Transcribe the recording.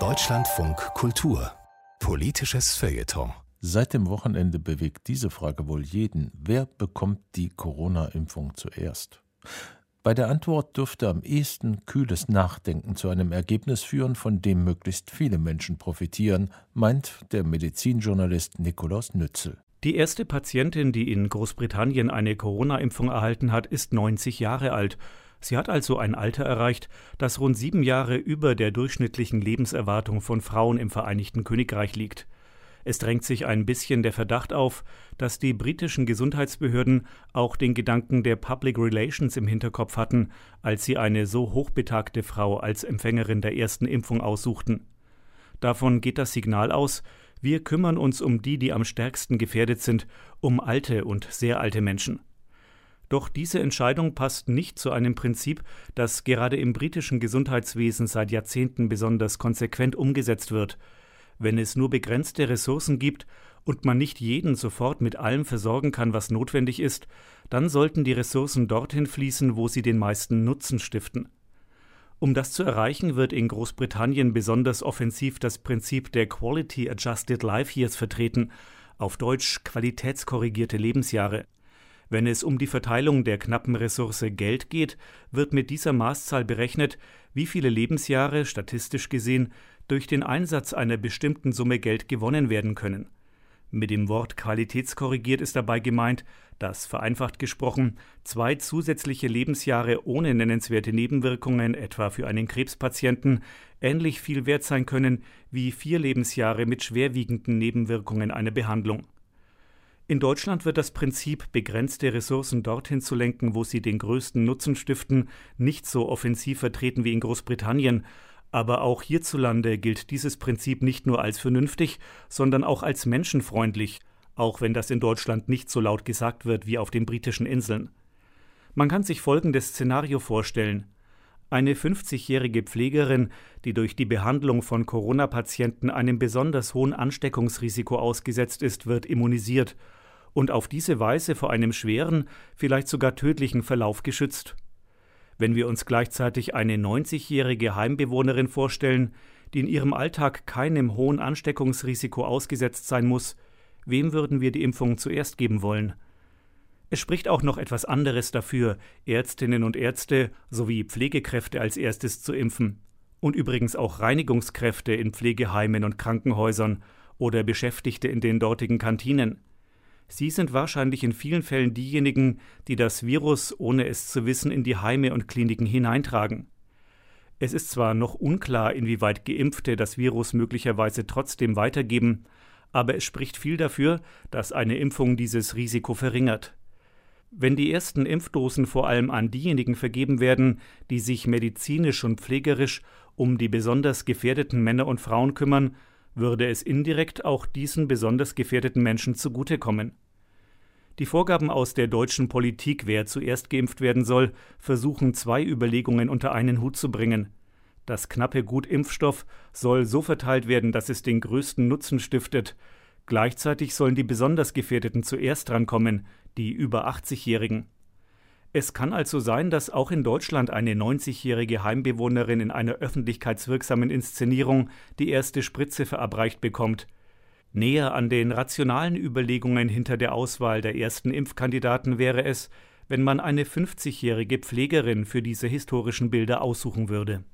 Deutschlandfunk Kultur Politisches Feuilleton Seit dem Wochenende bewegt diese Frage wohl jeden. Wer bekommt die Corona-Impfung zuerst? Bei der Antwort dürfte am ehesten kühles Nachdenken zu einem Ergebnis führen, von dem möglichst viele Menschen profitieren, meint der Medizinjournalist Nikolaus Nützel. Die erste Patientin, die in Großbritannien eine Corona-Impfung erhalten hat, ist 90 Jahre alt. Sie hat also ein Alter erreicht, das rund sieben Jahre über der durchschnittlichen Lebenserwartung von Frauen im Vereinigten Königreich liegt. Es drängt sich ein bisschen der Verdacht auf, dass die britischen Gesundheitsbehörden auch den Gedanken der Public Relations im Hinterkopf hatten, als sie eine so hochbetagte Frau als Empfängerin der ersten Impfung aussuchten. Davon geht das Signal aus, wir kümmern uns um die, die am stärksten gefährdet sind, um alte und sehr alte Menschen. Doch diese Entscheidung passt nicht zu einem Prinzip, das gerade im britischen Gesundheitswesen seit Jahrzehnten besonders konsequent umgesetzt wird, wenn es nur begrenzte Ressourcen gibt und man nicht jeden sofort mit allem versorgen kann, was notwendig ist, dann sollten die Ressourcen dorthin fließen, wo sie den meisten Nutzen stiften. Um das zu erreichen, wird in Großbritannien besonders offensiv das Prinzip der Quality Adjusted Life Years vertreten, auf Deutsch qualitätskorrigierte Lebensjahre. Wenn es um die Verteilung der knappen Ressource Geld geht, wird mit dieser Maßzahl berechnet, wie viele Lebensjahre, statistisch gesehen, durch den Einsatz einer bestimmten Summe Geld gewonnen werden können. Mit dem Wort qualitätskorrigiert ist dabei gemeint, dass, vereinfacht gesprochen, zwei zusätzliche Lebensjahre ohne nennenswerte Nebenwirkungen, etwa für einen Krebspatienten, ähnlich viel wert sein können wie vier Lebensjahre mit schwerwiegenden Nebenwirkungen einer Behandlung. In Deutschland wird das Prinzip, begrenzte Ressourcen dorthin zu lenken, wo sie den größten Nutzen stiften, nicht so offensiv vertreten wie in Großbritannien, aber auch hierzulande gilt dieses Prinzip nicht nur als vernünftig, sondern auch als menschenfreundlich, auch wenn das in Deutschland nicht so laut gesagt wird wie auf den britischen Inseln. Man kann sich folgendes Szenario vorstellen. Eine 50-jährige Pflegerin, die durch die Behandlung von Corona-Patienten einem besonders hohen Ansteckungsrisiko ausgesetzt ist, wird immunisiert und auf diese Weise vor einem schweren, vielleicht sogar tödlichen Verlauf geschützt. Wenn wir uns gleichzeitig eine 90-jährige Heimbewohnerin vorstellen, die in ihrem Alltag keinem hohen Ansteckungsrisiko ausgesetzt sein muss, wem würden wir die Impfung zuerst geben wollen? Es spricht auch noch etwas anderes dafür, Ärztinnen und Ärzte sowie Pflegekräfte als erstes zu impfen. Und übrigens auch Reinigungskräfte in Pflegeheimen und Krankenhäusern oder Beschäftigte in den dortigen Kantinen. Sie sind wahrscheinlich in vielen Fällen diejenigen, die das Virus, ohne es zu wissen, in die Heime und Kliniken hineintragen. Es ist zwar noch unklar, inwieweit Geimpfte das Virus möglicherweise trotzdem weitergeben, aber es spricht viel dafür, dass eine Impfung dieses Risiko verringert. Wenn die ersten Impfdosen vor allem an diejenigen vergeben werden, die sich medizinisch und pflegerisch um die besonders gefährdeten Männer und Frauen kümmern, würde es indirekt auch diesen besonders gefährdeten Menschen zugutekommen. Die Vorgaben aus der deutschen Politik, wer zuerst geimpft werden soll, versuchen zwei Überlegungen unter einen Hut zu bringen. Das knappe Gut Impfstoff soll so verteilt werden, dass es den größten Nutzen stiftet. Gleichzeitig sollen die besonders Gefährdeten zuerst drankommen, die über 80-Jährigen. Es kann also sein, dass auch in Deutschland eine 90-jährige Heimbewohnerin in einer öffentlichkeitswirksamen Inszenierung die erste Spritze verabreicht bekommt. Näher an den rationalen Überlegungen hinter der Auswahl der ersten Impfkandidaten wäre es, wenn man eine 50-jährige Pflegerin für diese historischen Bilder aussuchen würde.